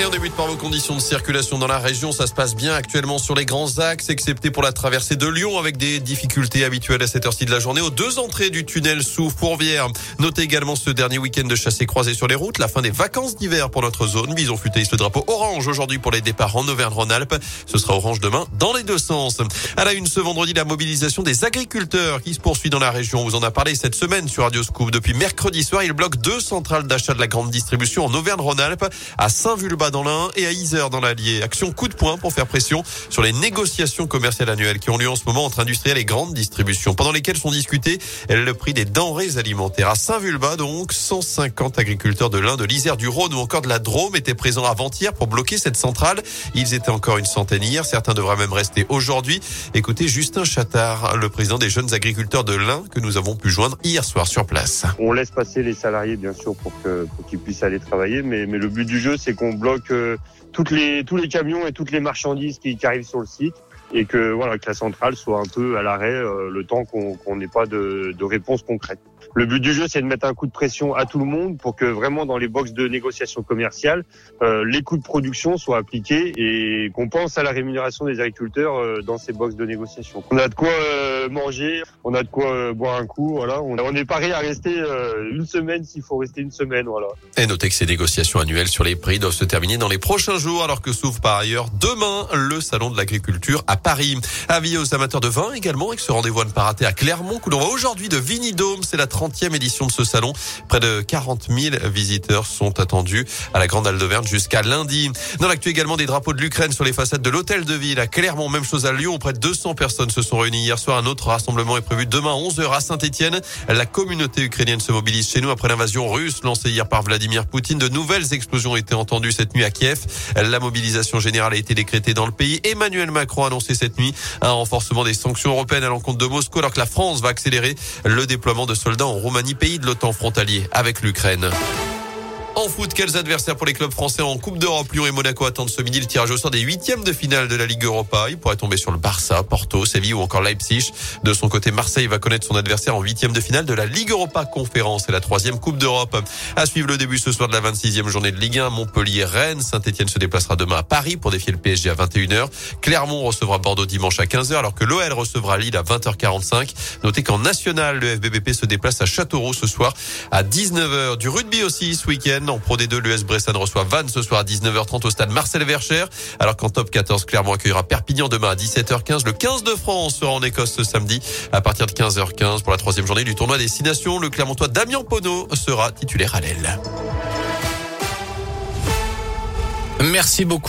Et on débute par vos conditions de circulation dans la région. Ça se passe bien actuellement sur les grands axes, excepté pour la traversée de Lyon avec des difficultés habituelles à cette heure-ci de la journée aux deux entrées du tunnel sous Fourvière. Notez également ce dernier week-end de chassé croisé sur les routes, la fin des vacances d'hiver pour notre zone. Bison futé ce drapeau orange aujourd'hui pour les départs en Auvergne-Rhône-Alpes. Ce sera orange demain dans les deux sens. À la une ce vendredi, la mobilisation des agriculteurs qui se poursuit dans la région. On vous en a parlé cette semaine sur Radio Scoop. Depuis mercredi soir, il bloque deux centrales d'achat de la grande distribution en Auvergne-Rhône-Alpes à Saint-Vulbas dans l'Ain et à Isère dans l'Allier. Action coup de poing pour faire pression sur les négociations commerciales annuelles qui ont lieu en ce moment entre industriels et grandes distributions, pendant lesquelles sont discutés le prix des denrées alimentaires. À Saint-Vulbas, donc, 150 agriculteurs de l'Ain, de l'Isère, du Rhône ou encore de la Drôme étaient présents avant-hier pour bloquer cette centrale. Ils étaient encore une centaine hier. Certains devraient même rester aujourd'hui. Écoutez Justin Chattard, le président des jeunes agriculteurs de l'Ain que nous avons pu joindre hier soir sur place. On laisse passer les salariés, bien sûr, pour qu'ils puissent aller travailler. Mais, mais le but du jeu, c'est qu'on bloque euh, toutes les, tous les camions et toutes les marchandises qui, arrivent sur le site et que voilà que la centrale soit un peu à l'arrêt euh, le temps qu'on n'ait pas de, de réponse concrète. Le but du jeu, c'est de mettre un coup de pression à tout le monde pour que vraiment dans les boxes de négociation commerciale, euh, les coûts de production soient appliqués et qu'on pense à la rémunération des agriculteurs euh, dans ces boxes de négociation. On a de quoi manger, on a de quoi euh, boire un coup, voilà. On, est paré à rester euh, une semaine s'il faut rester une semaine, voilà. Et notez que ces négociations annuelles sur les prix doivent se terminer dans les prochains jours, alors que s'ouvre par ailleurs demain le salon de l'agriculture à Paris. Avis aux amateurs de vin également, avec ce rendez-vous à ne pas rater à Clermont, que l'on voit aujourd'hui de Vinidome. C'est la 30e édition de ce salon. Près de 40 000 visiteurs sont attendus à la Grande Halle d'Auvergne jusqu'à lundi. Dans l'actu également des drapeaux de l'Ukraine sur les façades de l'hôtel de ville à Clermont. Même chose à Lyon, près de 200 personnes se sont réunies hier soir. Un autre rassemblement est prévu demain à 11h à Saint-Etienne. La communauté ukrainienne se mobilise chez nous après l'invasion russe lancée hier par Vladimir Poutine. De nouvelles explosions ont été entendues cette nuit à Kiev. La mobilisation générale a été décrétée dans le pays. Emmanuel Macron a annoncé cette nuit un renforcement des sanctions européennes à l'encontre de Moscou alors que la France va accélérer le déploiement de soldats en Roumanie, pays de l'OTAN frontalier avec l'Ukraine. En foot, quels adversaires pour les clubs français en Coupe d'Europe? Lyon et Monaco attendent ce midi le tirage au sort des huitièmes de finale de la Ligue Europa. Il pourrait tomber sur le Barça, Porto, Séville ou encore Leipzig. De son côté, Marseille va connaître son adversaire en huitième de finale de la Ligue Europa Conférence et la troisième Coupe d'Europe. À suivre le début ce soir de la 26e journée de Ligue 1, Montpellier-Rennes. Saint-Etienne se déplacera demain à Paris pour défier le PSG à 21h. Clermont recevra Bordeaux dimanche à 15h alors que l'OL recevra Lille à 20h45. Notez qu'en national, le FBBP se déplace à Châteauroux ce soir à 19h. Du rugby aussi ce week-end. En Pro D2, l'US Bressan reçoit Vannes ce soir à 19h30 au stade Marcel Vercher. Alors qu'en top 14, Clermont accueillera Perpignan demain à 17h15. Le 15 de France sera en Écosse ce samedi à partir de 15h15 pour la troisième journée du tournoi des Six Nations. Le Clermontois Damien Pono sera titulaire à l'aile. Merci beaucoup.